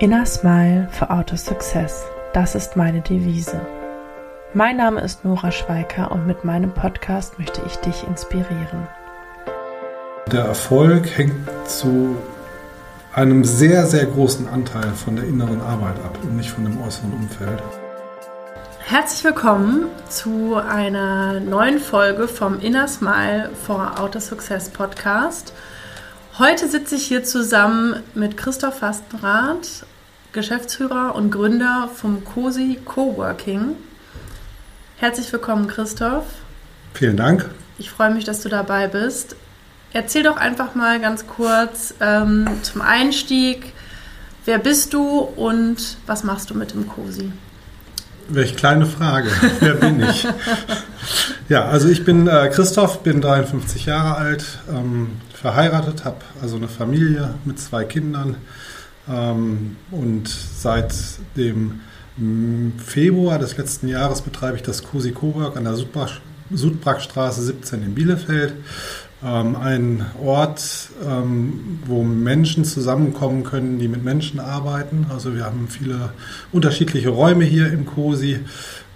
Inner Smile for Auto Success. Das ist meine Devise. Mein Name ist Nora Schweiker und mit meinem Podcast möchte ich dich inspirieren. Der Erfolg hängt zu einem sehr, sehr großen Anteil von der inneren Arbeit ab und nicht von dem äußeren Umfeld. Herzlich willkommen zu einer neuen Folge vom Inner Smile for Outer Success Podcast. Heute sitze ich hier zusammen mit Christoph Fastenrath, Geschäftsführer und Gründer vom COSI Coworking. Herzlich willkommen, Christoph. Vielen Dank. Ich freue mich, dass du dabei bist. Erzähl doch einfach mal ganz kurz ähm, zum Einstieg, wer bist du und was machst du mit dem COSI? Welche kleine Frage. Wer bin ich? ja, also ich bin äh, Christoph, bin 53 Jahre alt, ähm, verheiratet, habe also eine Familie mit zwei Kindern und seit dem Februar des letzten Jahres betreibe ich das Cosi Cowork an der Sudbrackstraße 17 in Bielefeld. Ähm, ein Ort, ähm, wo Menschen zusammenkommen können, die mit Menschen arbeiten. Also wir haben viele unterschiedliche Räume hier im COSI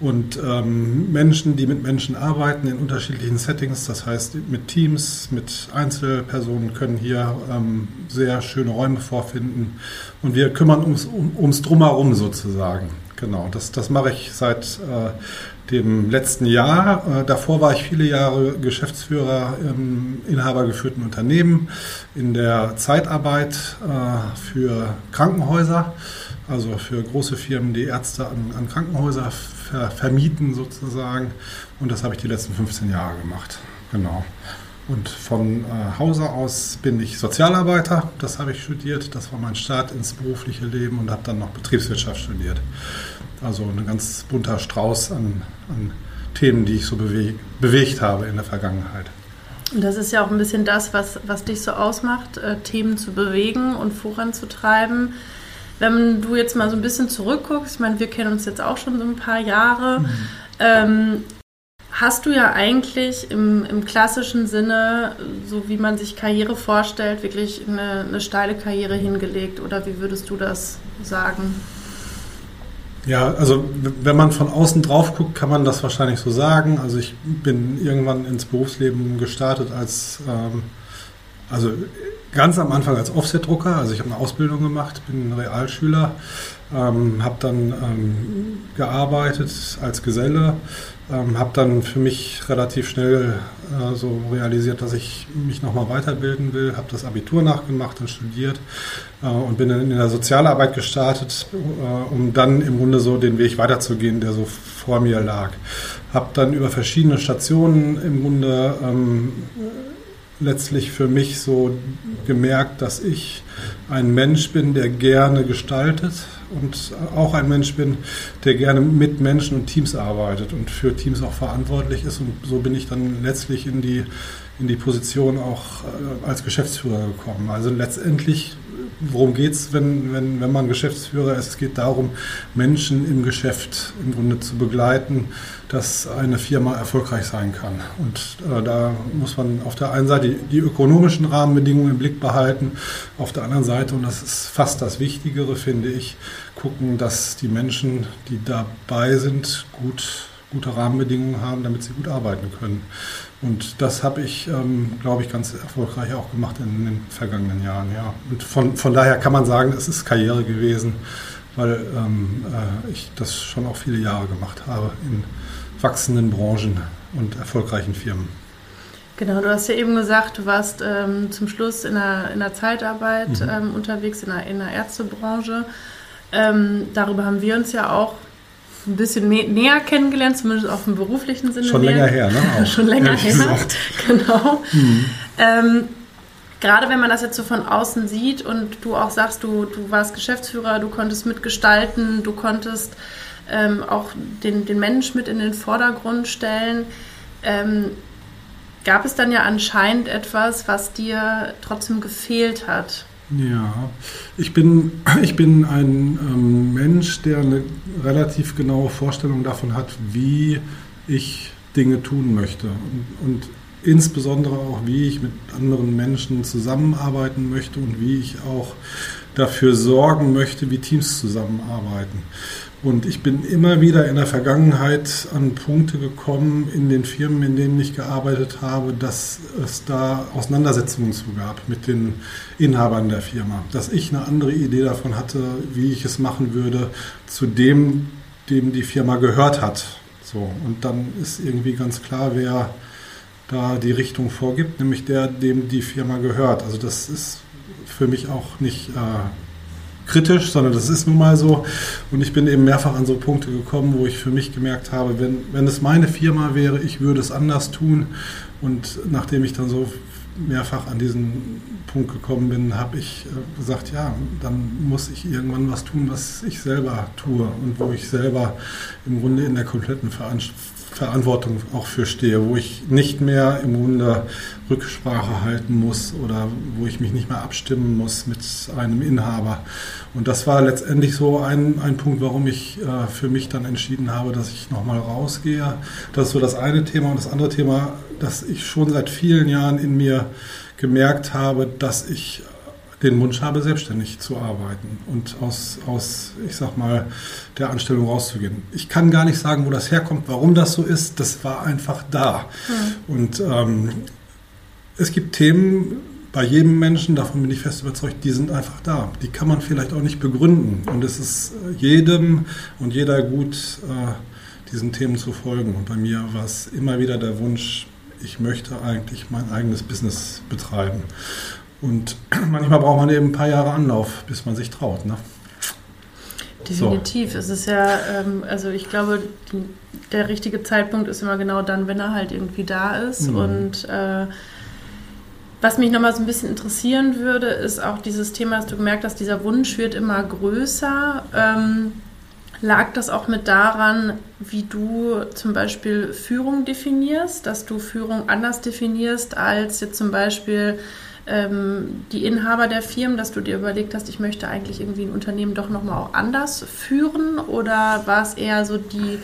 und ähm, Menschen, die mit Menschen arbeiten in unterschiedlichen Settings, das heißt mit Teams, mit Einzelpersonen können hier ähm, sehr schöne Räume vorfinden und wir kümmern ums, um, ums Drumherum sozusagen. Genau, das, das mache ich seit äh, dem letzten Jahr. Äh, davor war ich viele Jahre Geschäftsführer im inhabergeführten Unternehmen in der Zeitarbeit äh, für Krankenhäuser, also für große Firmen, die Ärzte an, an Krankenhäuser ver vermieten sozusagen. Und das habe ich die letzten 15 Jahre gemacht. Genau. Und von äh, Hause aus bin ich Sozialarbeiter, das habe ich studiert, das war mein Start ins berufliche Leben und habe dann noch Betriebswirtschaft studiert. Also ein ganz bunter Strauß an, an Themen, die ich so beweg, bewegt habe in der Vergangenheit. Und das ist ja auch ein bisschen das, was, was dich so ausmacht, äh, Themen zu bewegen und voranzutreiben. Wenn du jetzt mal so ein bisschen zurückguckst, ich meine, wir kennen uns jetzt auch schon so ein paar Jahre, mhm. ähm, hast du ja eigentlich im, im, klassischen Sinne, so wie man sich Karriere vorstellt, wirklich eine, eine steile Karriere hingelegt oder wie würdest du das sagen? Ja, also wenn man von außen drauf guckt, kann man das wahrscheinlich so sagen. Also ich bin irgendwann ins Berufsleben gestartet als, ähm, also ganz am Anfang als Offset-Drucker. Also ich habe eine Ausbildung gemacht, bin Realschüler, ähm, habe dann ähm, gearbeitet als Geselle, ähm, habe dann für mich relativ schnell äh, so realisiert, dass ich mich nochmal weiterbilden will, habe das Abitur nachgemacht und studiert äh, und bin dann in der Sozialarbeit gestartet, äh, um dann im Grunde so den Weg weiterzugehen, der so vor mir lag. Habe dann über verschiedene Stationen im Grunde ähm, letztlich für mich so gemerkt, dass ich ein Mensch bin, der gerne gestaltet und auch ein Mensch bin, der gerne mit Menschen und Teams arbeitet und für Teams auch verantwortlich ist. Und so bin ich dann letztlich in die, in die Position auch äh, als Geschäftsführer gekommen. Also letztendlich worum geht es, wenn, wenn, wenn man Geschäftsführer ist? Es geht darum, Menschen im Geschäft im Grunde zu begleiten, dass eine Firma erfolgreich sein kann. Und äh, da muss man auf der einen Seite die, die, ökonomischen Rahmenbedingungen im Blick behalten, auf der anderen Seite, und das ist fast das Wichtigere, finde ich, gucken, dass die Menschen, die dabei sind, gut, gute Rahmenbedingungen haben, damit sie gut arbeiten können. Und das habe ich, ähm, glaube ich, ganz erfolgreich auch gemacht in den vergangenen Jahren. Ja. Und von, von daher kann man sagen, es ist Karriere gewesen, weil ähm, äh, ich das schon auch viele Jahre gemacht habe in wachsenden Branchen und erfolgreichen Firmen. Genau, du hast ja eben gesagt, du warst ähm, zum Schluss in der, in der Zeitarbeit mhm. Ähm, unterwegs, in der, in der Ärztebranche. Ähm, darüber haben wir uns ja auch ein bisschen näher kennengelernt, zumindest auf dem beruflichen Sinne. Schon länger her, ne? Auch, Schon länger her, gesagt. genau. Mhm. Ähm, gerade wenn man das jetzt so von außen sieht und du auch sagst, du, du warst Geschäftsführer, du konntest mitgestalten, du konntest ähm, auch den, den Mensch mit in den Vordergrund stellen, ähm, gab es dann ja anscheinend etwas, was dir trotzdem gefehlt hat. Ja, ich bin, ich bin ein ähm, Mensch, der eine relativ genaue Vorstellung davon hat, wie ich Dinge tun möchte. Und, und insbesondere auch, wie ich mit anderen Menschen zusammenarbeiten möchte und wie ich auch dafür sorgen möchte, wie Teams zusammenarbeiten. Und ich bin immer wieder in der Vergangenheit an Punkte gekommen in den Firmen, in denen ich gearbeitet habe, dass es da Auseinandersetzungen zu gab mit den Inhabern der Firma. Dass ich eine andere Idee davon hatte, wie ich es machen würde, zu dem, dem die Firma gehört hat. So, und dann ist irgendwie ganz klar, wer da die Richtung vorgibt, nämlich der, dem die Firma gehört. Also das ist für mich auch nicht äh, kritisch, sondern das ist nun mal so. Und ich bin eben mehrfach an so Punkte gekommen, wo ich für mich gemerkt habe, wenn, wenn es meine Firma wäre, ich würde es anders tun. Und nachdem ich dann so mehrfach an diesen Punkt gekommen bin, habe ich äh, gesagt, ja, dann muss ich irgendwann was tun, was ich selber tue und wo ich selber im Grunde in der kompletten Verantwortung auch für stehe, wo ich nicht mehr im Grunde Rücksprache halten muss oder wo ich mich nicht mehr abstimmen muss mit einem Inhaber. Und das war letztendlich so ein, ein Punkt, warum ich äh, für mich dann entschieden habe, dass ich nochmal rausgehe. Das ist so das eine Thema. Und das andere Thema, dass ich schon seit vielen Jahren in mir gemerkt habe, dass ich den Wunsch habe, selbstständig zu arbeiten und aus, aus, ich sag mal, der Anstellung rauszugehen. Ich kann gar nicht sagen, wo das herkommt, warum das so ist. Das war einfach da. Mhm. Und ähm, es gibt Themen bei jedem Menschen, davon bin ich fest überzeugt, die sind einfach da. Die kann man vielleicht auch nicht begründen. Und es ist jedem und jeder gut, äh, diesen Themen zu folgen. Und bei mir war es immer wieder der Wunsch, ich möchte eigentlich mein eigenes Business betreiben. Und manchmal braucht man eben ein paar Jahre Anlauf, bis man sich traut. Ne? Definitiv. So. Es ist ja, ähm, also ich glaube, der richtige Zeitpunkt ist immer genau dann, wenn er halt irgendwie da ist. Mhm. Und äh, was mich nochmal so ein bisschen interessieren würde, ist auch dieses Thema, dass du gemerkt hast, dieser Wunsch wird immer größer. Ähm, lag das auch mit daran, wie du zum Beispiel Führung definierst, dass du Führung anders definierst als jetzt zum Beispiel ähm, die Inhaber der Firmen, dass du dir überlegt hast, ich möchte eigentlich irgendwie ein Unternehmen doch nochmal auch anders führen? Oder war es eher so die,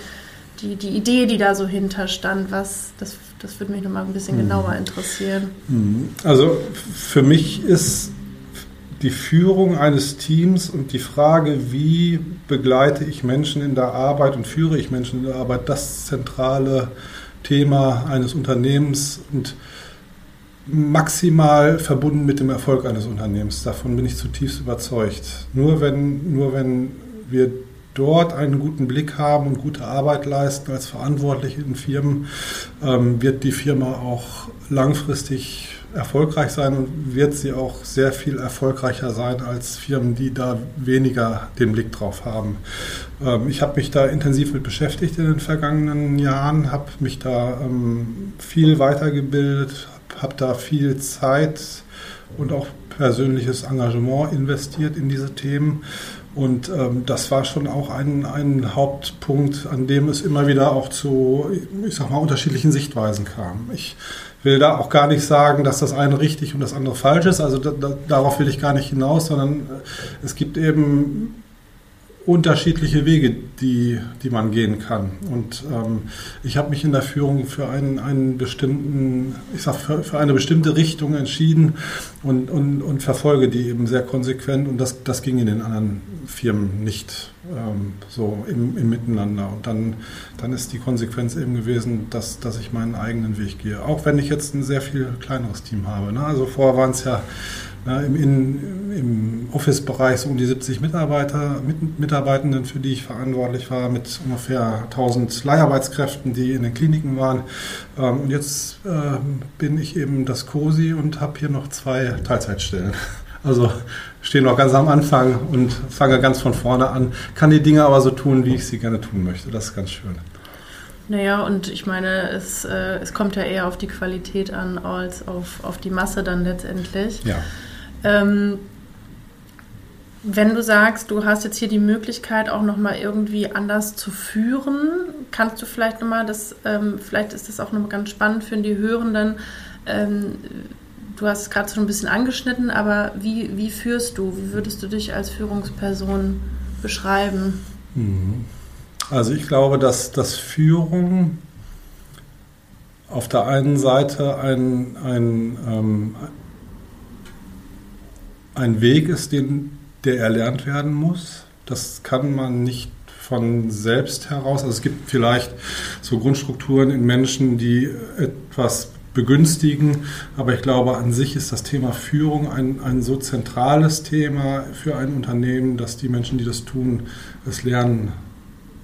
die, die Idee, die da so hinterstand? Was, das das würde mich nochmal ein bisschen mhm. genauer interessieren. Mhm. Also für mich ist die Führung eines Teams und die Frage, wie begleite ich Menschen in der Arbeit und führe ich Menschen in der Arbeit, das zentrale Thema eines Unternehmens und maximal verbunden mit dem Erfolg eines Unternehmens. Davon bin ich zutiefst überzeugt. Nur wenn, nur wenn wir dort einen guten Blick haben und gute Arbeit leisten als Verantwortliche in Firmen, ähm, wird die Firma auch langfristig erfolgreich sein und wird sie auch sehr viel erfolgreicher sein als Firmen, die da weniger den Blick drauf haben. Ähm, ich habe mich da intensiv mit beschäftigt in den vergangenen Jahren, habe mich da ähm, viel weitergebildet, habe da viel Zeit und auch persönliches Engagement investiert in diese Themen und ähm, das war schon auch ein, ein Hauptpunkt, an dem es immer wieder auch zu, ich sag mal, unterschiedlichen Sichtweisen kam. Ich will da auch gar nicht sagen, dass das eine richtig und das andere falsch ist. Also da, da, darauf will ich gar nicht hinaus, sondern äh, es gibt eben unterschiedliche Wege, die, die man gehen kann. Und ähm, ich habe mich in der Führung für einen, einen bestimmten, ich sag für, für eine bestimmte Richtung entschieden und, und, und verfolge die eben sehr konsequent. Und das, das ging in den anderen Firmen nicht ähm, so im, im Miteinander. Und dann, dann ist die Konsequenz eben gewesen, dass, dass ich meinen eigenen Weg gehe. Auch wenn ich jetzt ein sehr viel kleineres Team habe. Ne? Also vorher waren es ja ja, im, im Office-Bereich so um die 70 Mitarbeiter, mit, Mitarbeitenden, für die ich verantwortlich war, mit ungefähr 1000 Leiharbeitskräften, die in den Kliniken waren. Ähm, und jetzt äh, bin ich eben das COSI und habe hier noch zwei Teilzeitstellen. Also stehe noch ganz am Anfang und fange ganz von vorne an, kann die Dinge aber so tun, wie ich sie gerne tun möchte. Das ist ganz schön. Naja, und ich meine, es, äh, es kommt ja eher auf die Qualität an als auf, auf die Masse dann letztendlich. Ja. Ähm, wenn du sagst, du hast jetzt hier die Möglichkeit, auch nochmal irgendwie anders zu führen, kannst du vielleicht nochmal das, ähm, vielleicht ist das auch nochmal ganz spannend für die Hörenden. Ähm, du hast es gerade schon ein bisschen angeschnitten, aber wie, wie führst du? Wie würdest du dich als Führungsperson beschreiben? Mhm. Also ich glaube, dass, dass Führung auf der einen Seite ein, ein, ähm, ein Weg ist, den der erlernt werden muss. Das kann man nicht von selbst heraus. Also es gibt vielleicht so Grundstrukturen in Menschen, die etwas begünstigen. Aber ich glaube, an sich ist das Thema Führung ein, ein so zentrales Thema für ein Unternehmen, dass die Menschen, die das tun, es lernen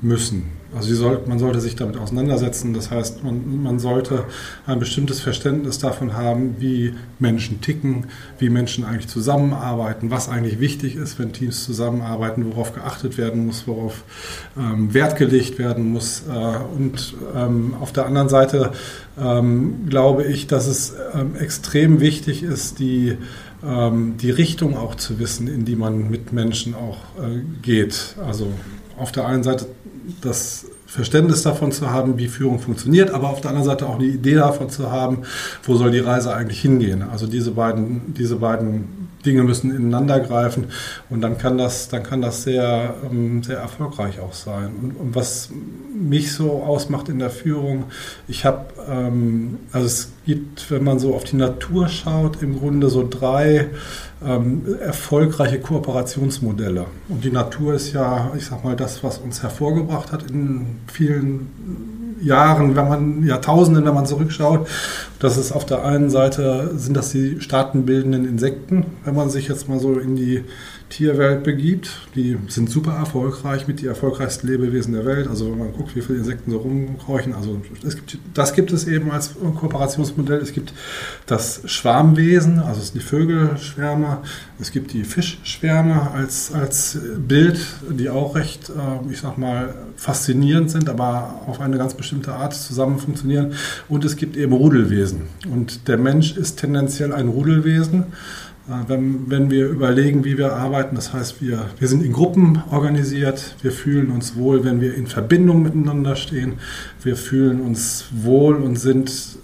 müssen. Also soll, man sollte sich damit auseinandersetzen. Das heißt, man, man, sollte ein bestimmtes Verständnis davon haben, wie Menschen ticken, wie Menschen eigentlich zusammenarbeiten, was eigentlich wichtig ist, wenn Teams zusammenarbeiten, worauf geachtet werden muss, worauf ähm, Wert gelegt werden muss. Äh, und ähm, auf der anderen Seite ähm, glaube ich, dass es ähm, extrem wichtig ist, die ähm, die Richtung auch zu wissen, in die man mit Menschen auch äh, geht. Also auf der einen Seite das Verständnis davon zu haben, wie Führung funktioniert, aber auf der anderen Seite auch eine Idee davon zu haben, wo soll die Reise eigentlich hingehen. Also diese beiden, diese beiden Dinge müssen ineinander greifen und dann kann das, dann kann das sehr, ähm, sehr erfolgreich auch sein. Und, und, was mich so ausmacht in der Führung, ich habe, ähm, also es gibt, wenn man so auf die Natur schaut, im Grunde so drei ähm, erfolgreiche Kooperationsmodelle. Und die Natur ist ja, ich sag mal, das, was uns hervorgebracht hat in vielen Jahren, wenn man Jahrtausenden, wenn man zurückschaut. Das ist auf der einen Seite sind das die staatenbildenden Insekten, wenn man sich jetzt mal so in die Tierwelt begibt. Die sind super erfolgreich, mit die erfolgreichsten Lebewesen der Welt. Also wenn man guckt, wie viele Insekten so rumkräuchen. Also es gibt, das gibt es eben als Kooperationsmodell. Es gibt das Schwarmwesen, also es sind die Vögelschwärme. Es gibt die Fischschwärme als, als Bild, die auch recht, äh, ich sag mal, faszinierend sind, aber auf eine ganz bestimmte Art zusammen funktionieren. Und es gibt eben Rudelwesen. Und der Mensch ist tendenziell ein Rudelwesen. Äh, wenn, wenn wir überlegen, wie wir arbeiten, das heißt, wir, wir sind in Gruppen organisiert, wir fühlen uns wohl, wenn wir in Verbindung miteinander stehen, wir fühlen uns wohl und sind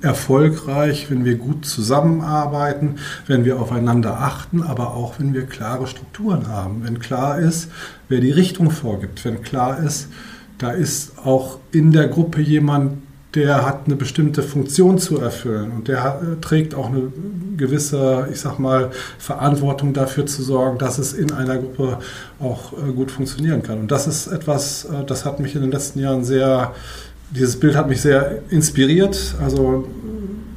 erfolgreich, wenn wir gut zusammenarbeiten, wenn wir aufeinander achten, aber auch wenn wir klare Strukturen haben, wenn klar ist, wer die Richtung vorgibt, wenn klar ist, da ist auch in der Gruppe jemand, der hat eine bestimmte Funktion zu erfüllen und der äh, trägt auch eine gewisse, ich sag mal, Verantwortung dafür zu sorgen, dass es in einer Gruppe auch äh, gut funktionieren kann. Und das ist etwas, äh, das hat mich in den letzten Jahren sehr, dieses Bild hat mich sehr inspiriert. Also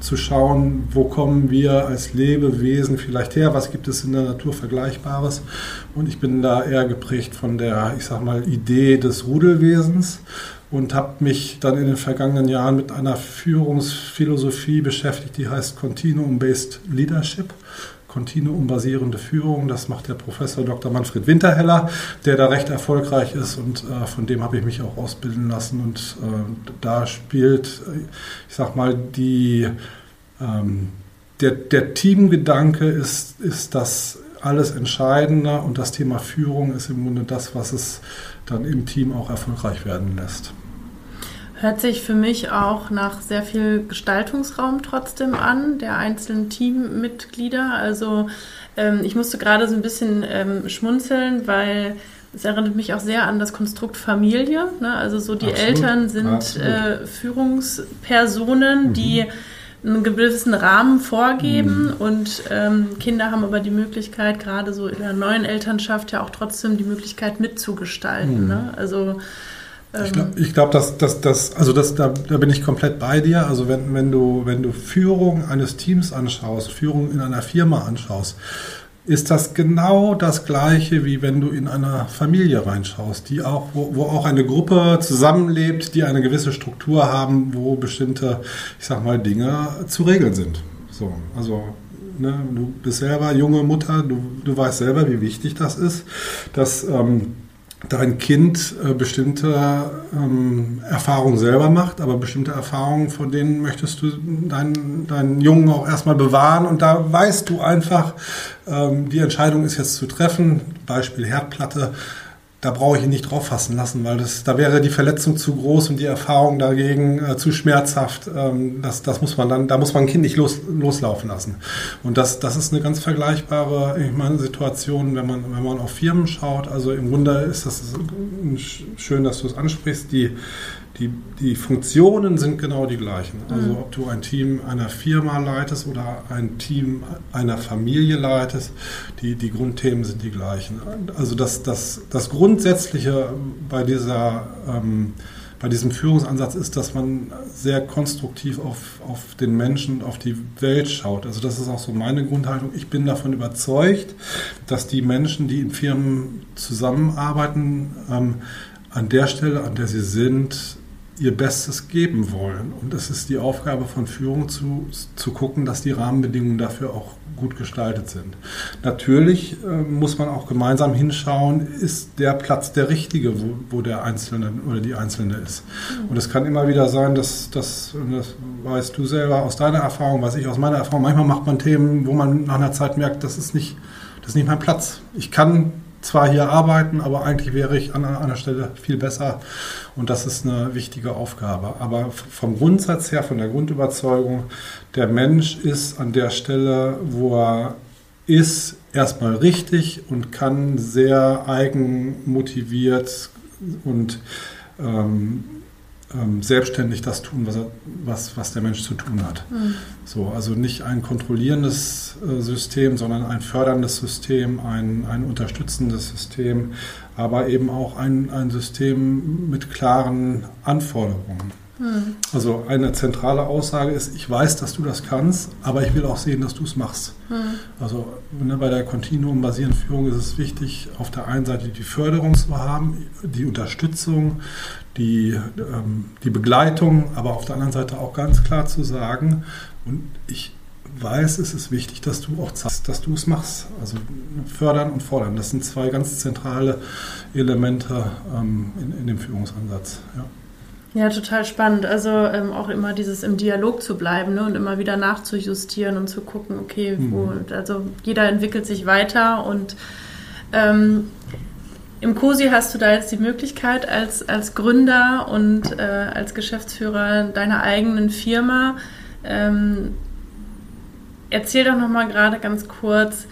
zu schauen, wo kommen wir als Lebewesen vielleicht her, was gibt es in der Natur Vergleichbares. Und ich bin da eher geprägt von der, ich sag mal, Idee des Rudelwesens und habe mich dann in den vergangenen Jahren mit einer Führungsphilosophie beschäftigt, die heißt Continuum-Based Leadership. Continuum-basierende Führung, das macht der Professor Dr. Manfred Winterheller, der da recht erfolgreich ist und äh, von dem habe ich mich auch ausbilden lassen und äh, da spielt, ich sag mal, die, ähm, der, der Teamgedanke ist, ist das alles Entscheidende und das Thema Führung ist im Grunde das, was es dann im Team auch erfolgreich werden lässt. Hört sich für mich auch nach sehr viel Gestaltungsraum trotzdem an, der einzelnen Teammitglieder. Also ähm, ich musste gerade so ein bisschen ähm, schmunzeln, weil es erinnert mich auch sehr an das Konstrukt Familie. Ne? Also so die Absolut. Eltern sind äh, Führungspersonen, mhm. die einen gewissen Rahmen vorgeben mhm. und ähm, Kinder haben aber die Möglichkeit, gerade so in der neuen Elternschaft ja auch trotzdem die Möglichkeit mitzugestalten. Mhm. Ne? Also ich glaube, glaub, dass, dass, dass, also das, da, da bin ich komplett bei dir. Also wenn, wenn, du, wenn du Führung eines Teams anschaust, Führung in einer Firma anschaust, ist das genau das Gleiche, wie wenn du in eine Familie reinschaust, die auch, wo, wo auch eine Gruppe zusammenlebt, die eine gewisse Struktur haben, wo bestimmte, ich sag mal, Dinge zu regeln sind. So, also ne, du bist selber junge Mutter, du, du weißt selber, wie wichtig das ist, dass ähm, dein Kind äh, bestimmte ähm, Erfahrungen selber macht, aber bestimmte Erfahrungen, von denen möchtest du deinen, deinen Jungen auch erstmal bewahren? Und da weißt du einfach, ähm, die Entscheidung ist jetzt zu treffen, Beispiel Herdplatte, da brauche ich ihn nicht drauf fassen lassen, weil das, da wäre die Verletzung zu groß und die Erfahrung dagegen äh, zu schmerzhaft. Ähm, das, das muss man dann, da muss man ein Kind nicht los, loslaufen lassen. Und das, das ist eine ganz vergleichbare ich meine, Situation, wenn man, wenn man auf Firmen schaut. Also im Grunde ist das schön, dass du es ansprichst. Die, die, die Funktionen sind genau die gleichen. Also mhm. ob du ein Team einer Firma leitest oder ein Team einer Familie leitest, die, die Grundthemen sind die gleichen. Also das, das, das Grundsätzliche bei dieser ähm, bei diesem Führungsansatz ist, dass man sehr konstruktiv auf, auf den Menschen, auf die Welt schaut. Also das ist auch so meine Grundhaltung. Ich bin davon überzeugt, dass die Menschen, die in Firmen zusammenarbeiten, ähm, an der Stelle, an der sie sind, ihr Bestes geben wollen. Und es ist die Aufgabe von Führung zu, zu gucken, dass die Rahmenbedingungen dafür auch gut gestaltet sind. Natürlich äh, muss man auch gemeinsam hinschauen, ist der Platz der richtige, wo, wo der Einzelne oder die Einzelne ist. Und es kann immer wieder sein, dass, dass, das weißt du selber aus deiner Erfahrung, weiß ich aus meiner Erfahrung, manchmal macht man Themen, wo man nach einer Zeit merkt, das ist nicht, das ist nicht mein Platz. Ich kann zwar hier arbeiten, aber eigentlich wäre ich an einer Stelle viel besser und das ist eine wichtige Aufgabe. Aber vom Grundsatz her, von der Grundüberzeugung, der Mensch ist an der Stelle, wo er ist, erstmal richtig und kann sehr eigenmotiviert und ähm, ähm, selbstständig das tun, was, er, was, was der Mensch zu tun hat. Mhm. So, also nicht ein kontrollierendes äh, System, sondern ein förderndes System, ein, ein unterstützendes System, aber eben auch ein, ein System mit klaren Anforderungen. Mhm. Also eine zentrale Aussage ist, ich weiß, dass du das kannst, aber ich will auch sehen, dass du es machst. Mhm. Also ne, bei der kontinuumbasierenden Führung ist es wichtig, auf der einen Seite die Förderung zu haben, die Unterstützung, die, ähm, die Begleitung, aber auf der anderen Seite auch ganz klar zu sagen, und ich weiß, es ist wichtig, dass du auch zeigst, dass du es machst. Also fördern und fordern, das sind zwei ganz zentrale Elemente ähm, in, in, dem Führungsansatz. Ja. Ja, total spannend. Also ähm, auch immer dieses im Dialog zu bleiben ne? und immer wieder nachzujustieren und zu gucken, okay, wo, mhm. also jeder entwickelt sich weiter und ähm, im COSI hast du da jetzt die Möglichkeit, als, als Gründer und äh, als Geschäftsführer deiner eigenen Firma. Ähm, erzähl doch nochmal gerade ganz kurz,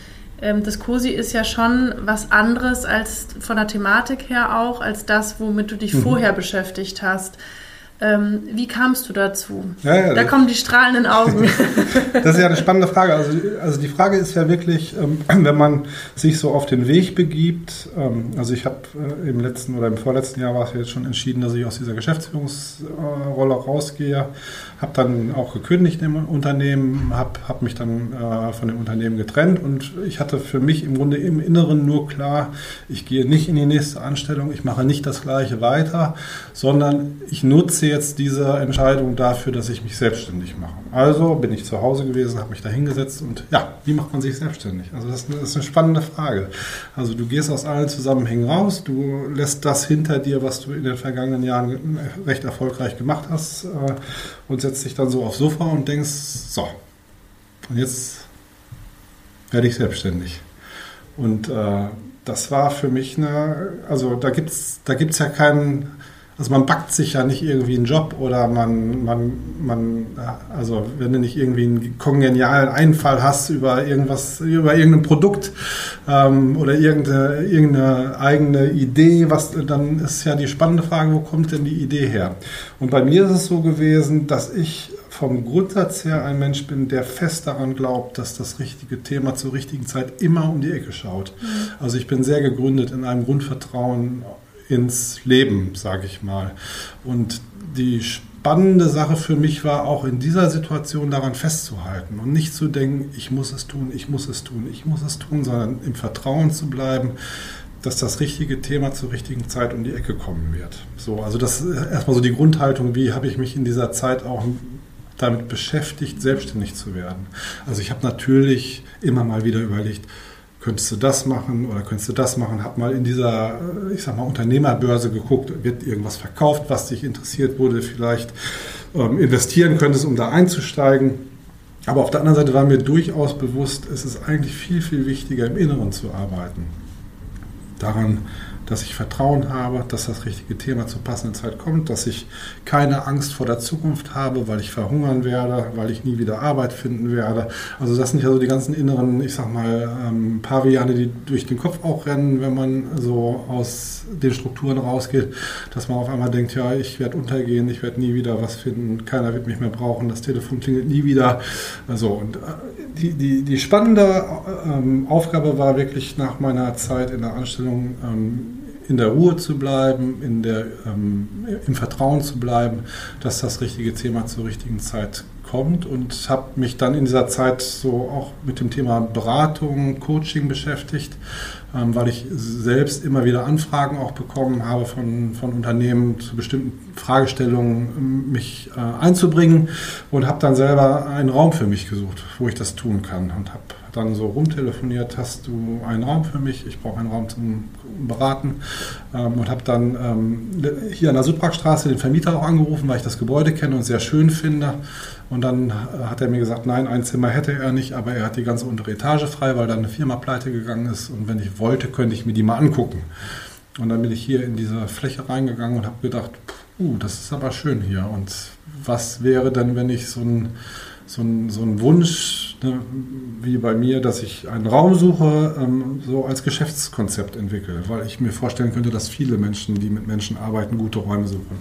das COSI ist ja schon was anderes als von der Thematik her auch, als das, womit du dich mhm. vorher beschäftigt hast. Ähm, wie kamst du dazu? Ja, ja, da kommen die strahlenden Augen. das ist ja eine spannende Frage. Also, also die Frage ist ja wirklich, ähm, wenn man sich so auf den Weg begibt, ähm, also ich habe äh, im letzten oder im vorletzten Jahr war es jetzt schon entschieden, dass ich aus dieser Geschäftsführungsrolle rausgehe, habe dann auch gekündigt im Unternehmen, habe hab mich dann äh, von dem Unternehmen getrennt und ich hatte für mich im Grunde im Inneren nur klar, ich gehe nicht in die nächste Anstellung, ich mache nicht das gleiche weiter, sondern ich nutze jetzt diese Entscheidung dafür, dass ich mich selbstständig mache. Also bin ich zu Hause gewesen, habe mich da hingesetzt und ja, wie macht man sich selbstständig? Also das ist eine spannende Frage. Also du gehst aus allen Zusammenhängen raus, du lässt das hinter dir, was du in den vergangenen Jahren recht erfolgreich gemacht hast äh, und setzt dich dann so aufs Sofa und denkst, so, und jetzt werde ich selbstständig. Und äh, das war für mich eine, also da gibt es da gibt's ja keinen, also man backt sich ja nicht irgendwie einen Job oder man, man, man, also wenn du nicht irgendwie einen kongenialen Einfall hast über irgendwas, über irgendein Produkt ähm, oder irgendeine, irgendeine eigene Idee, was, dann ist ja die spannende Frage, wo kommt denn die Idee her? Und bei mir ist es so gewesen, dass ich vom Grundsatz her ein Mensch bin, der fest daran glaubt, dass das richtige Thema zur richtigen Zeit immer um die Ecke schaut. Mhm. Also ich bin sehr gegründet in einem Grundvertrauen ins Leben, sage ich mal. Und die spannende Sache für mich war auch in dieser Situation daran festzuhalten und nicht zu denken, ich muss es tun, ich muss es tun, ich muss es tun, sondern im Vertrauen zu bleiben, dass das richtige Thema zur richtigen Zeit um die Ecke kommen wird. So, also das ist erstmal so die Grundhaltung, wie habe ich mich in dieser Zeit auch damit beschäftigt, selbstständig zu werden. Also ich habe natürlich immer mal wieder überlegt, könntest du das machen oder könntest du das machen? Hab mal in dieser, ich sag mal, Unternehmerbörse geguckt, wird irgendwas verkauft, was dich interessiert, du vielleicht ähm, investieren könntest, um da einzusteigen. Aber auf der anderen Seite war mir durchaus bewusst, es ist eigentlich viel, viel wichtiger, im Inneren zu arbeiten. daran, dass ich Vertrauen habe, dass das richtige Thema zur passenden Zeit kommt, dass ich keine Angst vor der Zukunft habe, weil ich verhungern werde, weil ich nie wieder Arbeit finden werde. Also das sind ja so die ganzen inneren, ich sag mal, ähm, Paviane, die durch den Kopf auch rennen, wenn man so aus den Strukturen rausgeht, dass man auf einmal denkt, ja, ich werde untergehen, ich werde nie wieder was finden, keiner wird mich mehr brauchen, das Telefon klingelt nie wieder. Also und äh, die, die, die spannende ähm, Aufgabe war wirklich nach meiner Zeit in der Anstellung ähm, in der Ruhe zu bleiben, in der, ähm, im Vertrauen zu bleiben, dass das richtige Thema zur richtigen Zeit kommt. Und habe mich dann in dieser Zeit so auch mit dem Thema Beratung, Coaching beschäftigt, ähm, weil ich selbst immer wieder Anfragen auch bekommen habe von, von Unternehmen zu bestimmten Fragestellungen, ähm, mich äh, einzubringen und habe dann selber einen Raum für mich gesucht, wo ich das tun kann und habe dann so rumtelefoniert, hast du einen Raum für mich, ich brauche einen Raum zum Beraten ähm, und habe dann ähm, hier an der Südparkstraße den Vermieter auch angerufen, weil ich das Gebäude kenne und sehr schön finde. Und dann hat er mir gesagt, nein, ein Zimmer hätte er nicht, aber er hat die ganze untere Etage frei, weil da eine Firma pleite gegangen ist und wenn ich wollte, könnte ich mir die mal angucken. Und dann bin ich hier in diese Fläche reingegangen und habe gedacht, uh, das ist aber schön hier. Und was wäre denn, wenn ich so ein so ein, so ein Wunsch, ne, wie bei mir, dass ich einen Raum suche, ähm, so als Geschäftskonzept entwickle, weil ich mir vorstellen könnte, dass viele Menschen, die mit Menschen arbeiten, gute Räume suchen.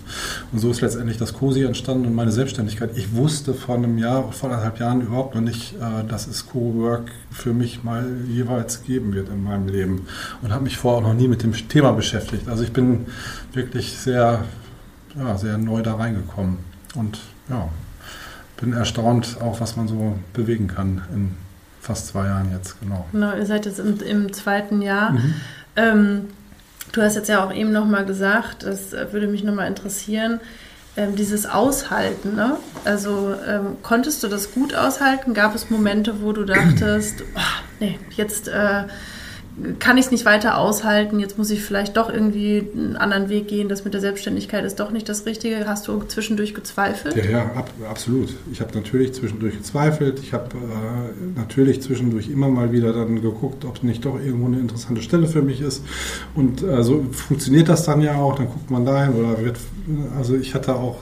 Und so ist letztendlich das COSI entstanden und meine Selbstständigkeit. Ich wusste vor einem Jahr, vor anderthalb Jahren überhaupt noch nicht, äh, dass es Co-Work für mich mal jeweils geben wird in meinem Leben und habe mich vorher auch noch nie mit dem Thema beschäftigt. Also ich bin wirklich sehr, ja, sehr neu da reingekommen und ja, bin erstaunt, auch was man so bewegen kann in fast zwei Jahren jetzt, genau. Genau, ihr seid jetzt im, im zweiten Jahr. Mhm. Ähm, du hast jetzt ja auch eben nochmal gesagt, das würde mich nochmal interessieren, ähm, dieses Aushalten, ne? Also ähm, konntest du das gut aushalten? Gab es Momente, wo du dachtest, oh, nee, jetzt äh, kann ich es nicht weiter aushalten, jetzt muss ich vielleicht doch irgendwie einen anderen Weg gehen, das mit der Selbstständigkeit ist doch nicht das Richtige. Hast du zwischendurch gezweifelt? Ja, ja, ab, absolut. Ich habe natürlich zwischendurch gezweifelt. Ich habe äh, natürlich zwischendurch immer mal wieder dann geguckt, ob nicht doch irgendwo eine interessante Stelle für mich ist. Und äh, so funktioniert das dann ja auch. Dann guckt man dahin oder wird, also ich hatte auch,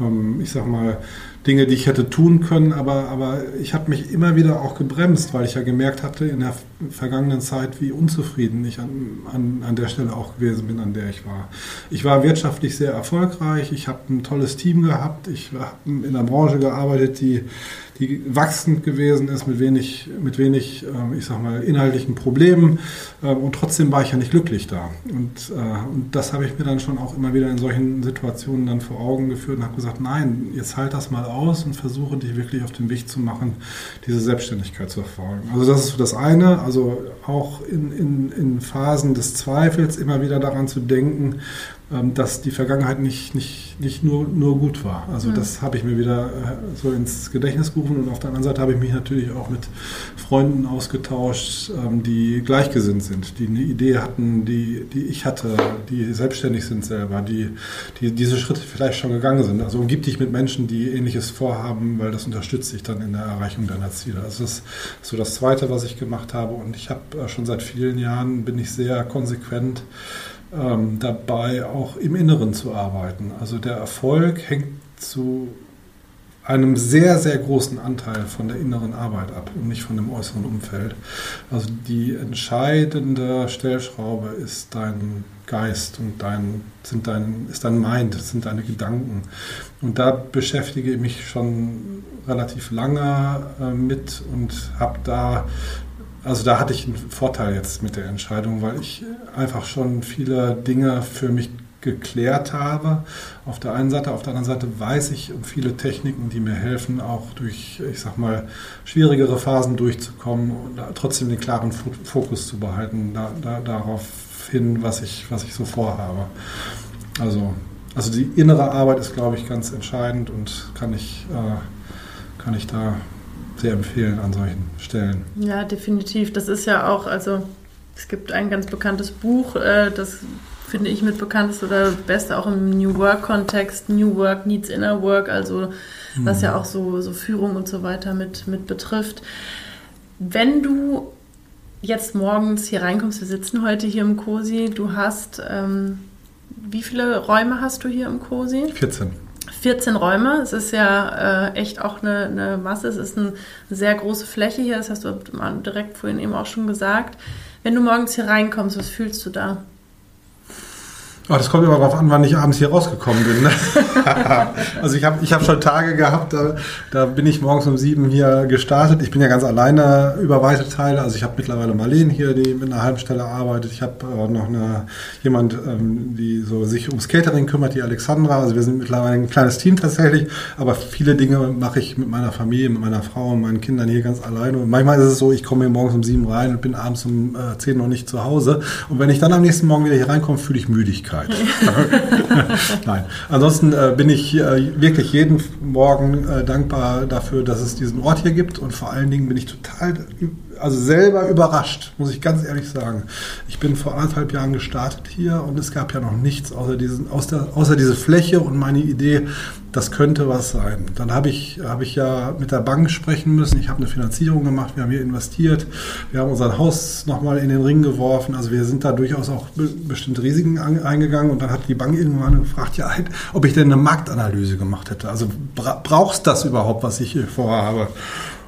ähm, ich sag mal, Dinge, die ich hätte tun können, aber, aber ich habe mich immer wieder auch gebremst, weil ich ja gemerkt hatte in der vergangenen Zeit, wie unzufrieden ich an, an, an der Stelle auch gewesen bin, an der ich war. Ich war wirtschaftlich sehr erfolgreich, ich habe ein tolles Team gehabt, ich habe in einer Branche gearbeitet, die die wachsend gewesen ist, mit wenig, mit wenig ähm, ich sag mal, inhaltlichen Problemen. Ähm, und trotzdem war ich ja nicht glücklich da. Und, äh, und das habe ich mir dann schon auch immer wieder in solchen Situationen dann vor Augen geführt und habe gesagt, nein, jetzt halt das mal aus und versuche dich wirklich auf den Weg zu machen, diese Selbstständigkeit zu erfolgen. Also das ist so das eine, also auch in, in, in Phasen des Zweifels immer wieder daran zu denken, dass die Vergangenheit nicht, nicht, nicht nur, nur gut war. Also mhm. das habe ich mir wieder äh, so ins Gedächtnis gerufen und auf der anderen Seite habe ich mich natürlich auch mit Freunden ausgetauscht, ähm, die gleichgesinnt sind, die eine Idee hatten, die, die ich hatte, die selbstständig sind selber, die, die diese Schritte vielleicht schon gegangen sind. Also umgib dich mit Menschen, die ähnliches vorhaben, weil das unterstützt dich dann in der Erreichung deiner Ziele. Also das ist so das Zweite, was ich gemacht habe und ich habe äh, schon seit vielen Jahren, bin ich sehr konsequent ähm, dabei, auch im Inneren zu arbeiten. Also der Erfolg hängt zu einem sehr, sehr großen Anteil von der inneren Arbeit ab und nicht von dem äußeren Umfeld. Also die entscheidende Stellschraube ist dein Geist und dein, sind dein, ist dein Mind, sind deine Gedanken. Und da beschäftige ich mich schon relativ lange äh, mit und habe da also da hatte ich einen Vorteil jetzt mit der Entscheidung, weil ich einfach schon viele Dinge für mich geklärt habe. Auf der einen Seite, auf der anderen Seite weiß ich um viele Techniken, die mir helfen, auch durch, ich sag mal, schwierigere Phasen durchzukommen und trotzdem den klaren Fokus zu behalten, da, da, darauf hin, was ich, was ich so vorhabe. Also, also die innere Arbeit ist, glaube ich, ganz entscheidend und kann ich, äh, kann ich da sehr empfehlen an solchen Stellen. Ja, definitiv. Das ist ja auch, also es gibt ein ganz bekanntes Buch, äh, das finde ich mit bekanntest oder beste auch im New Work-Kontext, New Work needs Inner Work, also was ja mhm. auch so, so Führung und so weiter mit, mit betrifft. Wenn du jetzt morgens hier reinkommst, wir sitzen heute hier im COSI, du hast, ähm, wie viele Räume hast du hier im COSI? 14. 14 Räume. Es ist ja äh, echt auch eine, eine, Masse. Es ist eine sehr große Fläche hier. Das hast du direkt vorhin eben auch schon gesagt. Wenn du morgens hier reinkommst, was fühlst du da? Oh, das kommt immer darauf an, wann ich abends hier rausgekommen bin. Ne? also ich habe ich hab schon Tage gehabt, da, da bin ich morgens um sieben hier gestartet. Ich bin ja ganz alleine über weite Teile. Also ich habe mittlerweile Marlene hier, die mit einer halben Stelle arbeitet. Ich habe äh, noch eine, jemand, ähm, die so sich ums Catering kümmert, die Alexandra. Also wir sind mittlerweile ein kleines Team tatsächlich. Aber viele Dinge mache ich mit meiner Familie, mit meiner Frau und meinen Kindern hier ganz alleine. Und manchmal ist es so, ich komme hier morgens um sieben rein und bin abends um äh, zehn noch nicht zu Hause. Und wenn ich dann am nächsten Morgen wieder hier reinkomme, fühle ich Müdigkeit. Möglichkeit. Nein. Ansonsten äh, bin ich äh, wirklich jeden Morgen äh, dankbar dafür, dass es diesen Ort hier gibt und vor allen Dingen bin ich total also selber überrascht, muss ich ganz ehrlich sagen. Ich bin vor anderthalb Jahren gestartet hier und es gab ja noch nichts außer, diesen, außer, außer diese Fläche und meine Idee, das könnte was sein. Dann habe ich, hab ich ja mit der Bank sprechen müssen. Ich habe eine Finanzierung gemacht, wir haben hier investiert, wir haben unser Haus nochmal in den Ring geworfen. Also wir sind da durchaus auch bestimmte Risiken eingegangen und dann hat die Bank irgendwann gefragt, ja, ob ich denn eine Marktanalyse gemacht hätte. Also brauchst das überhaupt, was ich hier vorhabe?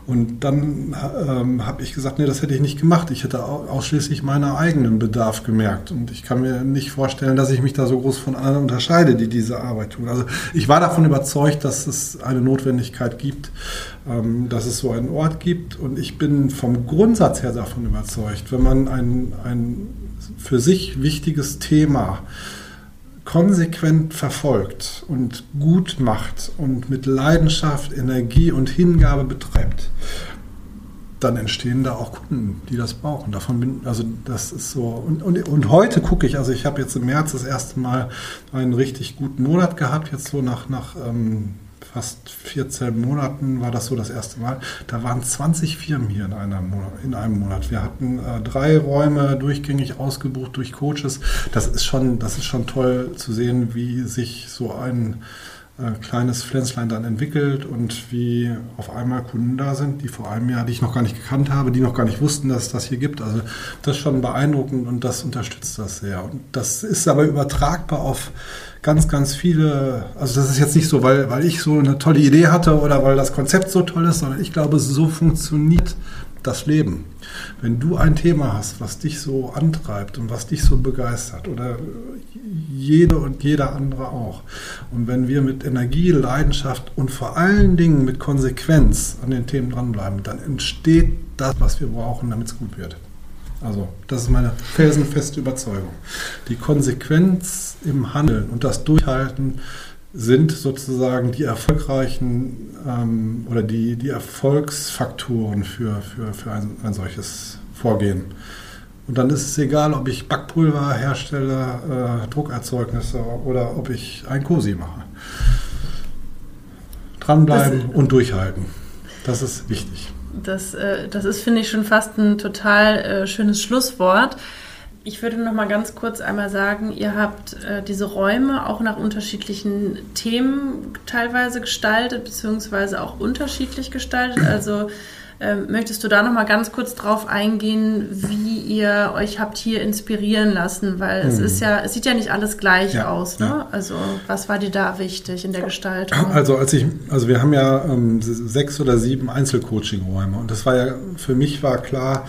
Und dann ähm, habe ich gesagt, nee, das hätte ich nicht gemacht. Ich hätte ausschließlich meinen eigenen Bedarf gemerkt. Und ich kann mir nicht vorstellen, dass ich mich da so groß von anderen unterscheide, die diese Arbeit tun. Also ich war davon überzeugt, dass es eine Notwendigkeit gibt, ähm, dass es so einen Ort gibt. Und ich bin vom Grundsatz her davon überzeugt, wenn man ein, ein für sich wichtiges Thema konsequent verfolgt und gut macht und mit Leidenschaft, Energie und Hingabe betreibt, dann entstehen da auch Kunden, die das brauchen. Davon bin, also das ist so. Und, und, und heute gucke ich, also ich habe jetzt im März das erste Mal einen richtig guten Monat gehabt, jetzt so nach, nach ähm, fast 14 Monaten war das so das erste Mal. Da waren 20 Firmen hier in, einem Monat. In einem Monat. Wir hatten äh, drei Räume durchgängig ausgebucht durch Coaches. Das ist schon, das ist schon toll zu sehen, wie sich so ein äh, kleines Pflänzlein dann entwickelt und wie auf einmal Kunden da sind, die vor einem Jahr, die ich noch gar nicht gekannt habe, die noch gar nicht wussten, dass es das hier gibt. Also das ist schon beeindruckend und das unterstützt das sehr. Und das ist aber übertragbar auf ganz, ganz viele, also das ist jetzt nicht so, weil, weil ich so eine tolle Idee hatte oder weil das Konzept so toll ist, sondern ich glaube, so funktioniert das Leben. Wenn du ein Thema hast, was dich so antreibt und was dich so begeistert oder jede und jeder andere auch. Und wenn wir mit Energie, Leidenschaft und vor allen Dingen mit Konsequenz an den Themen dranbleiben, dann entsteht das, was wir brauchen, damit es gut wird. Also, das ist meine felsenfeste Überzeugung. Die Konsequenz im Handeln und das Durchhalten sind sozusagen die erfolgreichen ähm, oder die, die Erfolgsfaktoren für, für, für ein, ein solches Vorgehen. Und dann ist es egal, ob ich Backpulver herstelle, äh, Druckerzeugnisse oder ob ich ein Cosi mache. Dranbleiben und durchhalten. Das ist wichtig. Das, äh, das ist, finde ich, schon fast ein total äh, schönes Schlusswort. Ich würde noch mal ganz kurz einmal sagen, ihr habt äh, diese Räume auch nach unterschiedlichen Themen teilweise gestaltet, beziehungsweise auch unterschiedlich gestaltet. Also ähm, möchtest du da noch mal ganz kurz drauf eingehen, wie ihr euch habt hier inspirieren lassen? Weil hm. es ist ja, es sieht ja nicht alles gleich ja, aus. Ne? Ja. Also was war dir da wichtig in der Gestaltung? Also als ich, also wir haben ja ähm, sechs oder sieben Einzelcoaching-Räume und das war ja für mich war klar.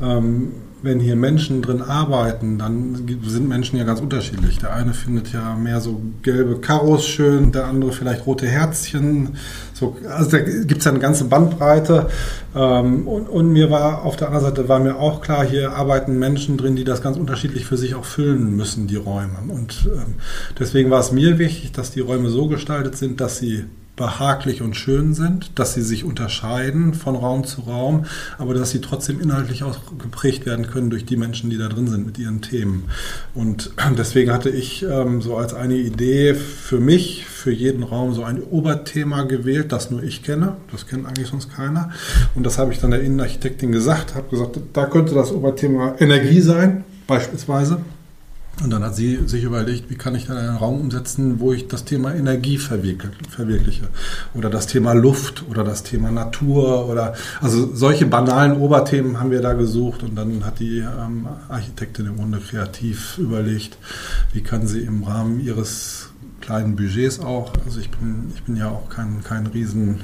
Ähm, wenn hier Menschen drin arbeiten, dann sind Menschen ja ganz unterschiedlich. Der eine findet ja mehr so gelbe Karos schön, der andere vielleicht rote Herzchen. So, also da gibt es ja eine ganze Bandbreite. Ähm, und, und, mir war auf der anderen Seite war mir auch klar, hier arbeiten Menschen drin, die das ganz unterschiedlich für sich auch füllen müssen, die Räume. Und ähm, deswegen war es mir wichtig, dass die Räume so gestaltet sind, dass sie behaglich und schön sind, dass sie sich unterscheiden von Raum zu Raum, aber dass sie trotzdem inhaltlich auch geprägt werden können durch die Menschen, die da drin sind mit ihren Themen. Und deswegen hatte ich ähm, so als eine Idee für mich, für jeden Raum so ein Oberthema gewählt, das nur ich kenne. Das kennt eigentlich sonst keiner. Und das habe ich dann der Innenarchitektin gesagt, habe gesagt, da könnte das Oberthema Energie sein, beispielsweise. Und dann hat sie sich überlegt, wie kann ich dann einen Raum umsetzen, wo ich das Thema Energie verwirkliche oder das Thema Luft oder das Thema Natur oder also solche banalen Oberthemen haben wir da gesucht und dann hat die ähm, Architektin im Grunde kreativ überlegt, wie kann sie im Rahmen ihres kleinen Budgets auch, also ich bin, ich bin ja auch kein, kein riesen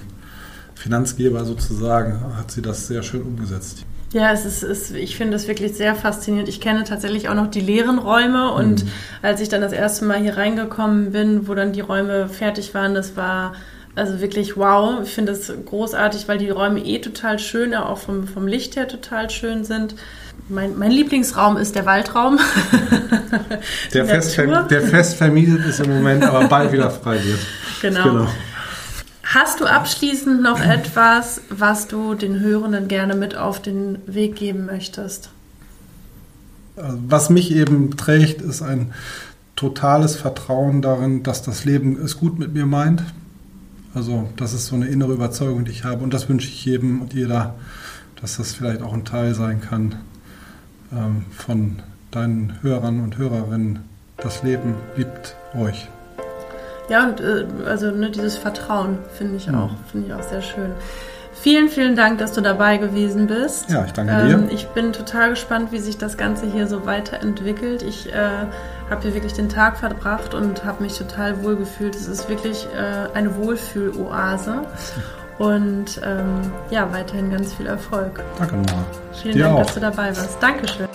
sozusagen, hat sie das sehr schön umgesetzt. Ja, es ist, ist ich finde es wirklich sehr faszinierend. Ich kenne tatsächlich auch noch die leeren Räume und mhm. als ich dann das erste Mal hier reingekommen bin, wo dann die Räume fertig waren, das war also wirklich wow. Ich finde es großartig, weil die Räume eh total schön, auch vom, vom Licht her total schön sind. Mein, mein Lieblingsraum ist der Waldraum. der, fest, der fest vermietet ist im Moment, aber bald wieder frei wird. Genau. genau. Hast du abschließend noch etwas, was du den Hörenden gerne mit auf den Weg geben möchtest? Was mich eben trägt, ist ein totales Vertrauen darin, dass das Leben es gut mit mir meint. Also das ist so eine innere Überzeugung, die ich habe und das wünsche ich jedem und jeder, dass das vielleicht auch ein Teil sein kann ähm, von deinen Hörern und Hörerinnen. Das Leben liebt euch. Ja, und äh, also ne, dieses Vertrauen finde ich auch, finde ich auch sehr schön. Vielen, vielen Dank, dass du dabei gewesen bist. Ja, ich danke ähm, dir. Ich bin total gespannt, wie sich das Ganze hier so weiterentwickelt. Ich äh, habe hier wirklich den Tag verbracht und habe mich total wohl gefühlt. Es ist wirklich äh, eine Wohlfühloase. Und ähm, ja, weiterhin ganz viel Erfolg. Danke, Noah. Vielen dir Dank, auch. dass du dabei warst. Dankeschön.